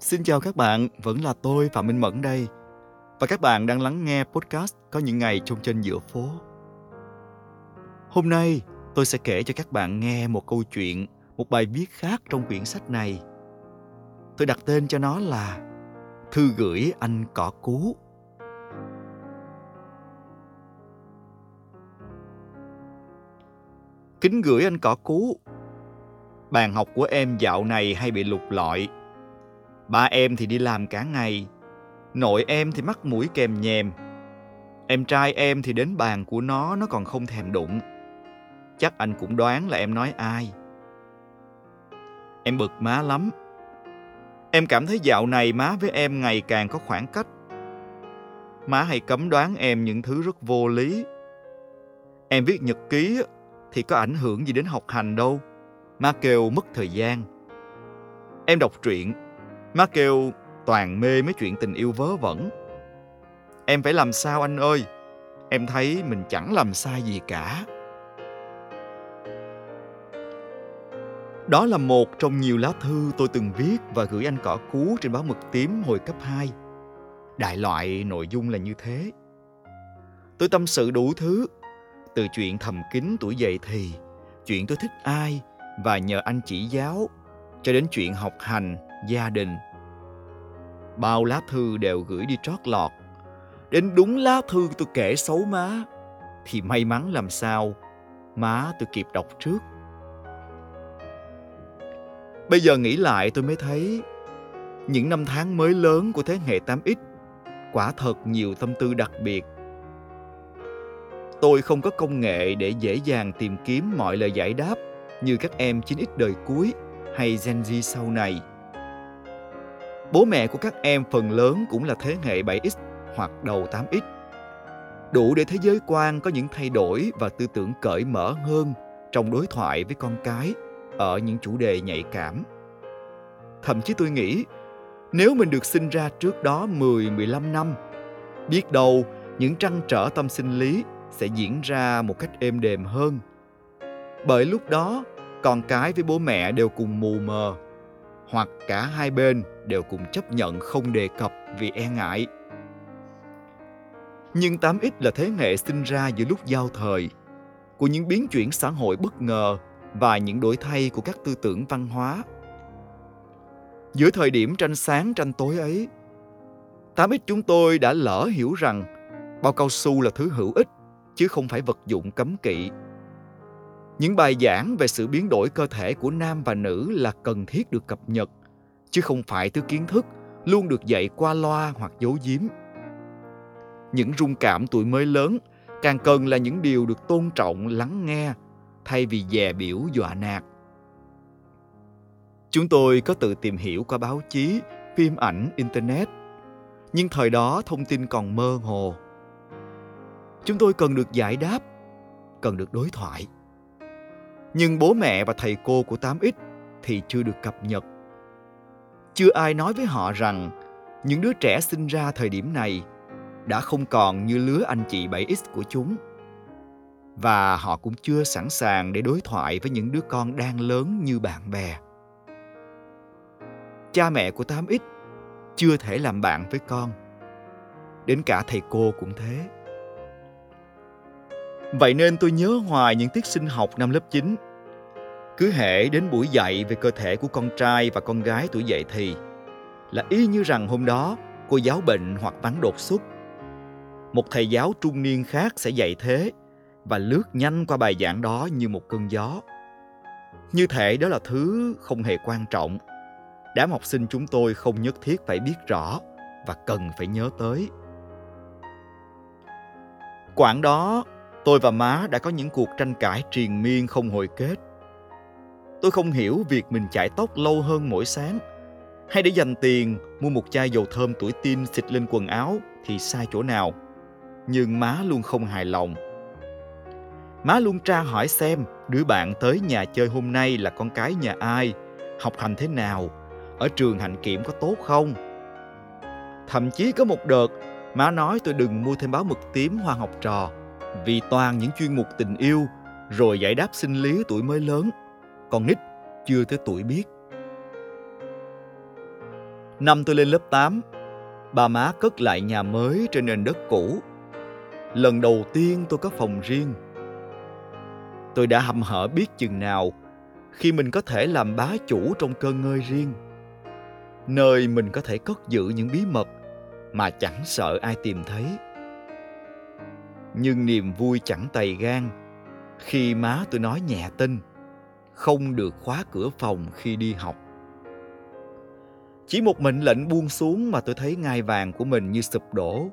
Xin chào các bạn, vẫn là tôi Phạm Minh Mẫn đây. Và các bạn đang lắng nghe podcast Có những ngày trong trên giữa phố. Hôm nay, tôi sẽ kể cho các bạn nghe một câu chuyện, một bài viết khác trong quyển sách này. Tôi đặt tên cho nó là Thư gửi anh cỏ cú. Kính gửi anh cỏ cú. Bàn học của em dạo này hay bị lục lọi Ba em thì đi làm cả ngày, nội em thì mắc mũi kèm nhèm. Em trai em thì đến bàn của nó nó còn không thèm đụng. Chắc anh cũng đoán là em nói ai. Em bực má lắm. Em cảm thấy dạo này má với em ngày càng có khoảng cách. Má hay cấm đoán em những thứ rất vô lý. Em viết nhật ký thì có ảnh hưởng gì đến học hành đâu. Má kêu mất thời gian. Em đọc truyện Má kêu toàn mê mấy chuyện tình yêu vớ vẩn. Em phải làm sao anh ơi? Em thấy mình chẳng làm sai gì cả. Đó là một trong nhiều lá thư tôi từng viết và gửi anh cỏ cú trên báo mực tím hồi cấp 2. Đại loại nội dung là như thế. Tôi tâm sự đủ thứ, từ chuyện thầm kín tuổi dậy thì, chuyện tôi thích ai và nhờ anh chỉ giáo, cho đến chuyện học hành, gia đình. Bao lá thư đều gửi đi trót lọt. Đến đúng lá thư tôi kể xấu má, thì may mắn làm sao, má tôi kịp đọc trước. Bây giờ nghĩ lại tôi mới thấy những năm tháng mới lớn của thế hệ 8X quả thật nhiều tâm tư đặc biệt. Tôi không có công nghệ để dễ dàng tìm kiếm mọi lời giải đáp như các em 9X đời cuối hay Gen Z sau này. Bố mẹ của các em phần lớn cũng là thế hệ 7X hoặc đầu 8X. Đủ để thế giới quan có những thay đổi và tư tưởng cởi mở hơn trong đối thoại với con cái ở những chủ đề nhạy cảm. Thậm chí tôi nghĩ, nếu mình được sinh ra trước đó 10-15 năm, biết đâu những trăn trở tâm sinh lý sẽ diễn ra một cách êm đềm hơn. Bởi lúc đó, con cái với bố mẹ đều cùng mù mờ hoặc cả hai bên đều cùng chấp nhận không đề cập vì e ngại. Nhưng 8X là thế hệ sinh ra giữa lúc giao thời, của những biến chuyển xã hội bất ngờ và những đổi thay của các tư tưởng văn hóa. Giữa thời điểm tranh sáng tranh tối ấy, 8X chúng tôi đã lỡ hiểu rằng bao cao su là thứ hữu ích chứ không phải vật dụng cấm kỵ những bài giảng về sự biến đổi cơ thể của nam và nữ là cần thiết được cập nhật, chứ không phải thứ kiến thức luôn được dạy qua loa hoặc giấu giếm. Những rung cảm tuổi mới lớn càng cần là những điều được tôn trọng, lắng nghe, thay vì dè biểu dọa nạt. Chúng tôi có tự tìm hiểu qua báo chí, phim ảnh, internet, nhưng thời đó thông tin còn mơ hồ. Chúng tôi cần được giải đáp, cần được đối thoại nhưng bố mẹ và thầy cô của 8X thì chưa được cập nhật. Chưa ai nói với họ rằng những đứa trẻ sinh ra thời điểm này đã không còn như lứa anh chị 7X của chúng. Và họ cũng chưa sẵn sàng để đối thoại với những đứa con đang lớn như bạn bè. Cha mẹ của 8X chưa thể làm bạn với con. Đến cả thầy cô cũng thế. Vậy nên tôi nhớ hoài những tiết sinh học năm lớp 9. Cứ hệ đến buổi dạy về cơ thể của con trai và con gái tuổi dậy thì, là y như rằng hôm đó, cô giáo bệnh hoặc vắng đột xuất. Một thầy giáo trung niên khác sẽ dạy thế và lướt nhanh qua bài giảng đó như một cơn gió. Như thể đó là thứ không hề quan trọng. Đám học sinh chúng tôi không nhất thiết phải biết rõ và cần phải nhớ tới. Quãng đó Tôi và má đã có những cuộc tranh cãi triền miên không hồi kết. Tôi không hiểu việc mình chải tóc lâu hơn mỗi sáng hay để dành tiền mua một chai dầu thơm tuổi tin xịt lên quần áo thì sai chỗ nào. Nhưng má luôn không hài lòng. Má luôn tra hỏi xem đứa bạn tới nhà chơi hôm nay là con cái nhà ai, học hành thế nào, ở trường hạnh kiểm có tốt không. Thậm chí có một đợt, má nói tôi đừng mua thêm báo mực tím hoa học trò vì toàn những chuyên mục tình yêu rồi giải đáp sinh lý tuổi mới lớn, con nít chưa tới tuổi biết. Năm tôi lên lớp 8, ba má cất lại nhà mới trên nền đất cũ. Lần đầu tiên tôi có phòng riêng. Tôi đã hầm hở biết chừng nào khi mình có thể làm bá chủ trong cơn ngơi riêng. Nơi mình có thể cất giữ những bí mật mà chẳng sợ ai tìm thấy. Nhưng niềm vui chẳng tày gan khi má tôi nói nhẹ tin không được khóa cửa phòng khi đi học. Chỉ một mệnh lệnh buông xuống mà tôi thấy ngai vàng của mình như sụp đổ.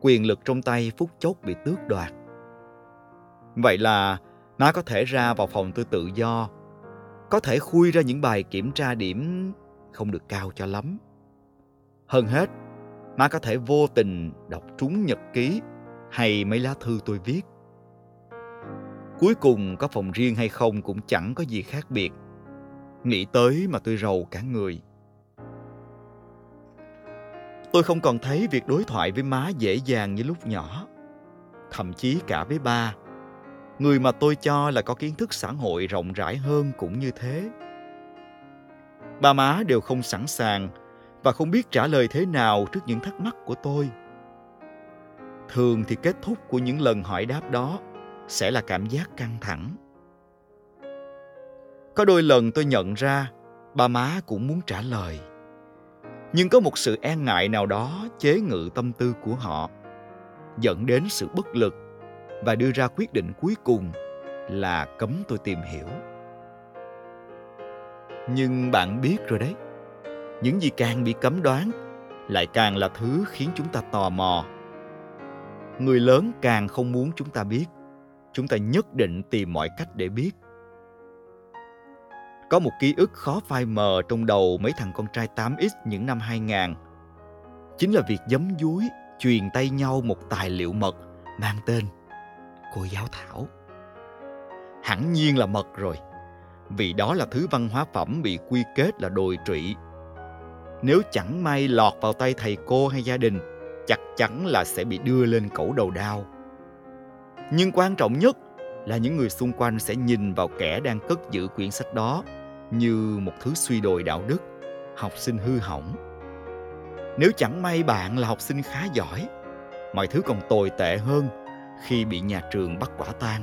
Quyền lực trong tay phút chốc bị tước đoạt. Vậy là má có thể ra vào phòng tôi tự do, có thể khui ra những bài kiểm tra điểm không được cao cho lắm. Hơn hết, má có thể vô tình đọc trúng nhật ký hay mấy lá thư tôi viết. Cuối cùng có phòng riêng hay không cũng chẳng có gì khác biệt. Nghĩ tới mà tôi rầu cả người. Tôi không còn thấy việc đối thoại với má dễ dàng như lúc nhỏ. Thậm chí cả với ba. Người mà tôi cho là có kiến thức xã hội rộng rãi hơn cũng như thế. Ba má đều không sẵn sàng và không biết trả lời thế nào trước những thắc mắc của tôi. Thường thì kết thúc của những lần hỏi đáp đó sẽ là cảm giác căng thẳng. Có đôi lần tôi nhận ra ba má cũng muốn trả lời. Nhưng có một sự e ngại nào đó chế ngự tâm tư của họ, dẫn đến sự bất lực và đưa ra quyết định cuối cùng là cấm tôi tìm hiểu. Nhưng bạn biết rồi đấy, những gì càng bị cấm đoán lại càng là thứ khiến chúng ta tò mò người lớn càng không muốn chúng ta biết chúng ta nhất định tìm mọi cách để biết có một ký ức khó phai mờ trong đầu mấy thằng con trai 8X những năm 2000. Chính là việc giấm dúi truyền tay nhau một tài liệu mật mang tên Cô giáo Thảo. Hẳn nhiên là mật rồi, vì đó là thứ văn hóa phẩm bị quy kết là đồi trụy. Nếu chẳng may lọt vào tay thầy cô hay gia đình, chắc chắn là sẽ bị đưa lên cẩu đầu đao. Nhưng quan trọng nhất là những người xung quanh sẽ nhìn vào kẻ đang cất giữ quyển sách đó như một thứ suy đồi đạo đức, học sinh hư hỏng. Nếu chẳng may bạn là học sinh khá giỏi, mọi thứ còn tồi tệ hơn khi bị nhà trường bắt quả tang.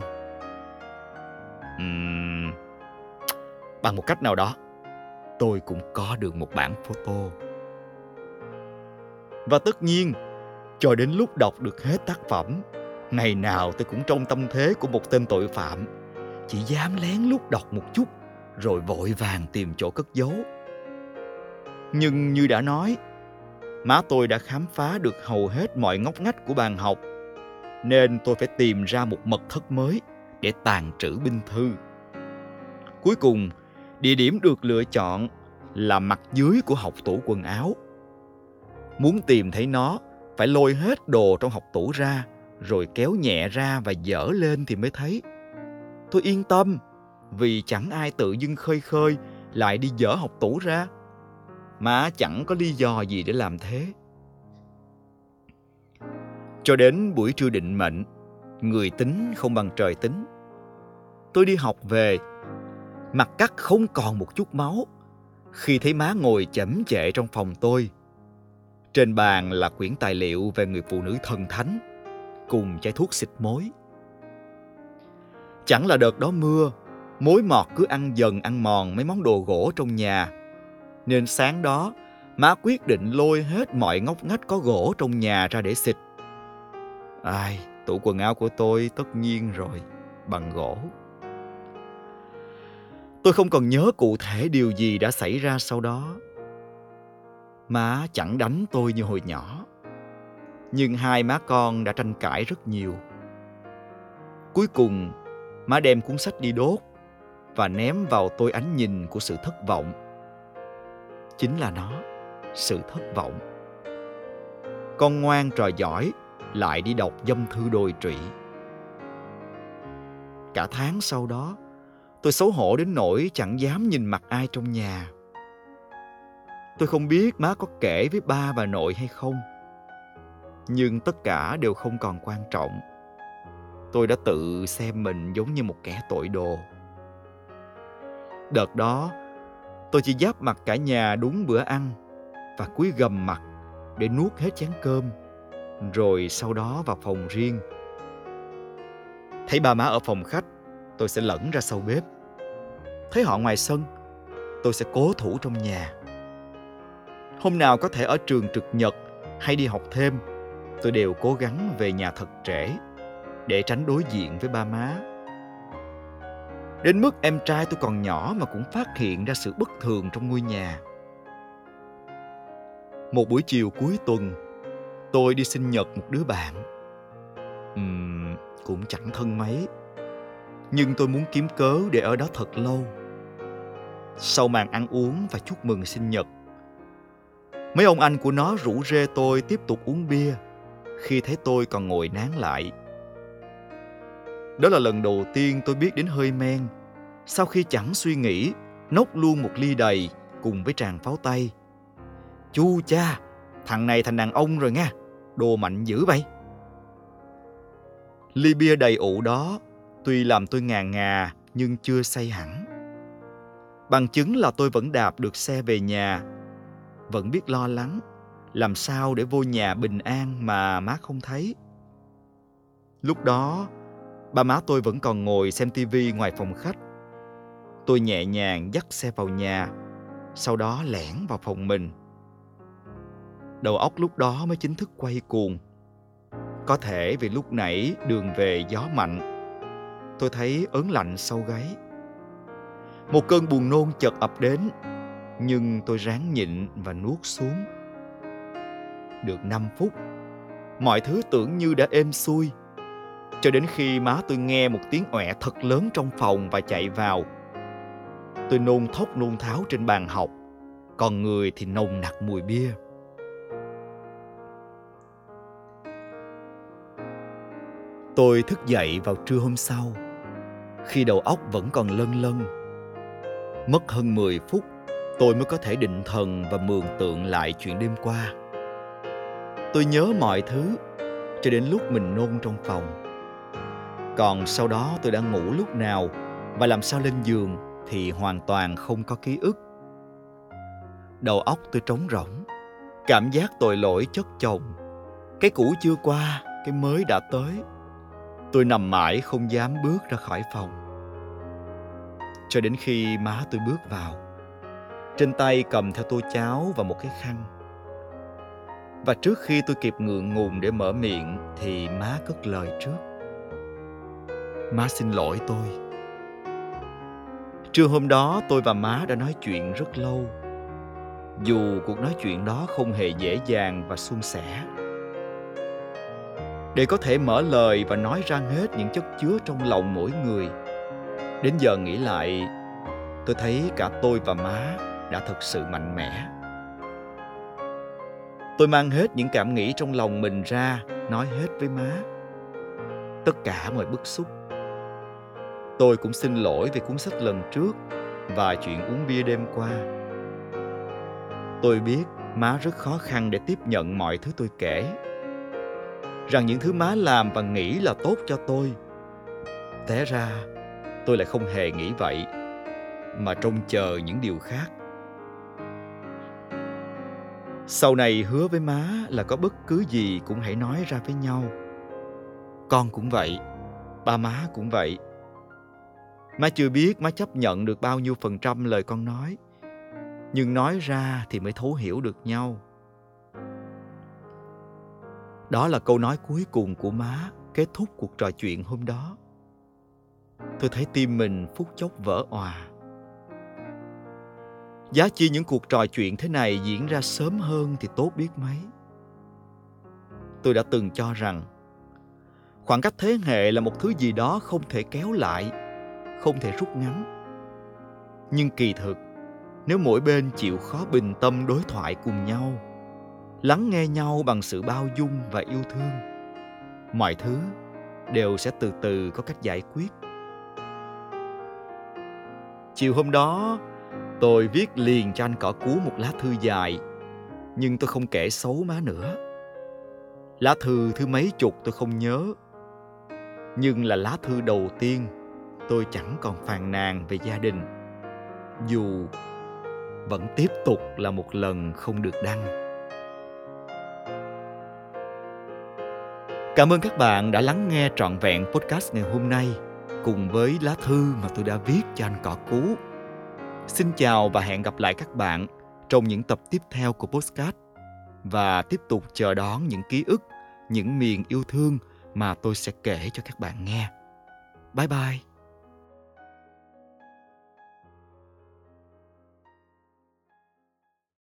Uhm, bằng một cách nào đó, tôi cũng có được một bản photo. Và tất nhiên, cho đến lúc đọc được hết tác phẩm, ngày nào tôi cũng trong tâm thế của một tên tội phạm, chỉ dám lén lút đọc một chút rồi vội vàng tìm chỗ cất giấu. Nhưng như đã nói, má tôi đã khám phá được hầu hết mọi ngóc ngách của bàn học, nên tôi phải tìm ra một mật thất mới để tàn trữ binh thư. Cuối cùng, địa điểm được lựa chọn là mặt dưới của học tủ quần áo. Muốn tìm thấy nó, phải lôi hết đồ trong học tủ ra, rồi kéo nhẹ ra và dở lên thì mới thấy. Tôi yên tâm, vì chẳng ai tự dưng khơi khơi lại đi dở học tủ ra. Mà chẳng có lý do gì để làm thế. Cho đến buổi trưa định mệnh người tính không bằng trời tính. Tôi đi học về mặt cắt không còn một chút máu. Khi thấy má ngồi chẩm chệ trong phòng tôi trên bàn là quyển tài liệu về người phụ nữ thần thánh cùng chai thuốc xịt mối chẳng là đợt đó mưa mối mọt cứ ăn dần ăn mòn mấy món đồ gỗ trong nhà. Nên sáng đó, má quyết định lôi hết mọi ngóc ngách có gỗ trong nhà ra để xịt. Ai, tủ quần áo của tôi tất nhiên rồi, bằng gỗ. Tôi không còn nhớ cụ thể điều gì đã xảy ra sau đó. Má chẳng đánh tôi như hồi nhỏ. Nhưng hai má con đã tranh cãi rất nhiều. Cuối cùng, má đem cuốn sách đi đốt và ném vào tôi ánh nhìn của sự thất vọng chính là nó sự thất vọng con ngoan trò giỏi lại đi đọc dâm thư đồi trụy cả tháng sau đó tôi xấu hổ đến nỗi chẳng dám nhìn mặt ai trong nhà tôi không biết má có kể với ba và nội hay không nhưng tất cả đều không còn quan trọng tôi đã tự xem mình giống như một kẻ tội đồ Đợt đó, tôi chỉ giáp mặt cả nhà đúng bữa ăn, và cúi gầm mặt để nuốt hết chén cơm, rồi sau đó vào phòng riêng. Thấy ba má ở phòng khách, tôi sẽ lẩn ra sau bếp. Thấy họ ngoài sân, tôi sẽ cố thủ trong nhà. Hôm nào có thể ở trường trực nhật hay đi học thêm, tôi đều cố gắng về nhà thật trễ để tránh đối diện với ba má. Đến mức em trai tôi còn nhỏ mà cũng phát hiện ra sự bất thường trong ngôi nhà. Một buổi chiều cuối tuần, tôi đi sinh nhật một đứa bạn. Uhm, cũng chẳng thân mấy. Nhưng tôi muốn kiếm cớ để ở đó thật lâu. Sau màn ăn uống và chúc mừng sinh nhật, mấy ông anh của nó rủ rê tôi tiếp tục uống bia khi thấy tôi còn ngồi nán lại. Đó là lần đầu tiên tôi biết đến hơi men sau khi chẳng suy nghĩ nốc luôn một ly đầy cùng với tràng pháo tay. Chu cha, thằng này thành đàn ông rồi nha, đồ mạnh dữ vậy. Ly bia đầy ụ đó tuy làm tôi ngà ngà nhưng chưa say hẳn. Bằng chứng là tôi vẫn đạp được xe về nhà, vẫn biết lo lắng, làm sao để vô nhà bình an mà má không thấy. Lúc đó, ba má tôi vẫn còn ngồi xem tivi ngoài phòng khách. Tôi nhẹ nhàng dắt xe vào nhà, sau đó lẻn vào phòng mình. Đầu óc lúc đó mới chính thức quay cuồng. Có thể vì lúc nãy đường về gió mạnh, tôi thấy ớn lạnh sau gáy. Một cơn buồn nôn chợt ập đến, nhưng tôi ráng nhịn và nuốt xuống. Được 5 phút, mọi thứ tưởng như đã êm xuôi. Cho đến khi má tôi nghe một tiếng ọe thật lớn trong phòng và chạy vào. Tôi nôn thốc nôn tháo trên bàn học, còn người thì nồng nặc mùi bia. Tôi thức dậy vào trưa hôm sau, khi đầu óc vẫn còn lân lân. Mất hơn 10 phút, tôi mới có thể định thần và mường tượng lại chuyện đêm qua. Tôi nhớ mọi thứ cho đến lúc mình nôn trong phòng. Còn sau đó tôi đã ngủ lúc nào và làm sao lên giường thì hoàn toàn không có ký ức. Đầu óc tôi trống rỗng, cảm giác tội lỗi chất chồng. Cái cũ chưa qua, cái mới đã tới Tôi nằm mãi không dám bước ra khỏi phòng. Cho đến khi má tôi bước vào, trên tay cầm theo tô cháo và một cái khăn. Và trước khi tôi kịp ngượng ngùng để mở miệng thì má cất lời trước. Má xin lỗi tôi. Trưa hôm đó tôi và má đã nói chuyện rất lâu. Dù cuộc nói chuyện đó không hề dễ dàng và suôn sẻ để có thể mở lời và nói ra hết những chất chứa trong lòng mỗi người. Đến giờ nghĩ lại, tôi thấy cả tôi và má đã thật sự mạnh mẽ. Tôi mang hết những cảm nghĩ trong lòng mình ra, nói hết với má. Tất cả mọi bức xúc. Tôi cũng xin lỗi về cuốn sách lần trước và chuyện uống bia đêm qua. Tôi biết má rất khó khăn để tiếp nhận mọi thứ tôi kể rằng những thứ má làm và nghĩ là tốt cho tôi té ra tôi lại không hề nghĩ vậy mà trông chờ những điều khác sau này hứa với má là có bất cứ gì cũng hãy nói ra với nhau con cũng vậy, ba má cũng vậy má chưa biết má chấp nhận được bao nhiêu phần trăm lời con nói, nhưng nói ra thì mới thấu hiểu được nhau đó là câu nói cuối cùng của má kết thúc cuộc trò chuyện hôm đó. Tôi thấy tim mình phút chốc vỡ òa. Giá chi những cuộc trò chuyện thế này diễn ra sớm hơn thì tốt biết mấy. Tôi đã từng cho rằng khoảng cách thế hệ là một thứ gì đó không thể kéo lại, không thể rút ngắn. Nhưng kỳ thực, nếu mỗi bên chịu khó bình tâm đối thoại cùng nhau, lắng nghe nhau bằng sự bao dung và yêu thương mọi thứ đều sẽ từ từ có cách giải quyết chiều hôm đó tôi viết liền cho anh cỏ cú một lá thư dài, nhưng tôi không kể xấu má nữa. Lá thư thứ mấy chục tôi không nhớ, nhưng là lá thư đầu tiên tôi chẳng còn phàn nàn về gia đình, dù vẫn tiếp tục là một lần không được đăng. Cảm ơn các bạn đã lắng nghe trọn vẹn podcast ngày hôm nay cùng với lá thư mà tôi đã viết cho anh cỏ cú xin chào và hẹn gặp lại các bạn trong những tập tiếp theo của postcard và tiếp tục chờ đón những ký ức, những miền yêu thương mà tôi sẽ kể cho các bạn nghe. Bye bye.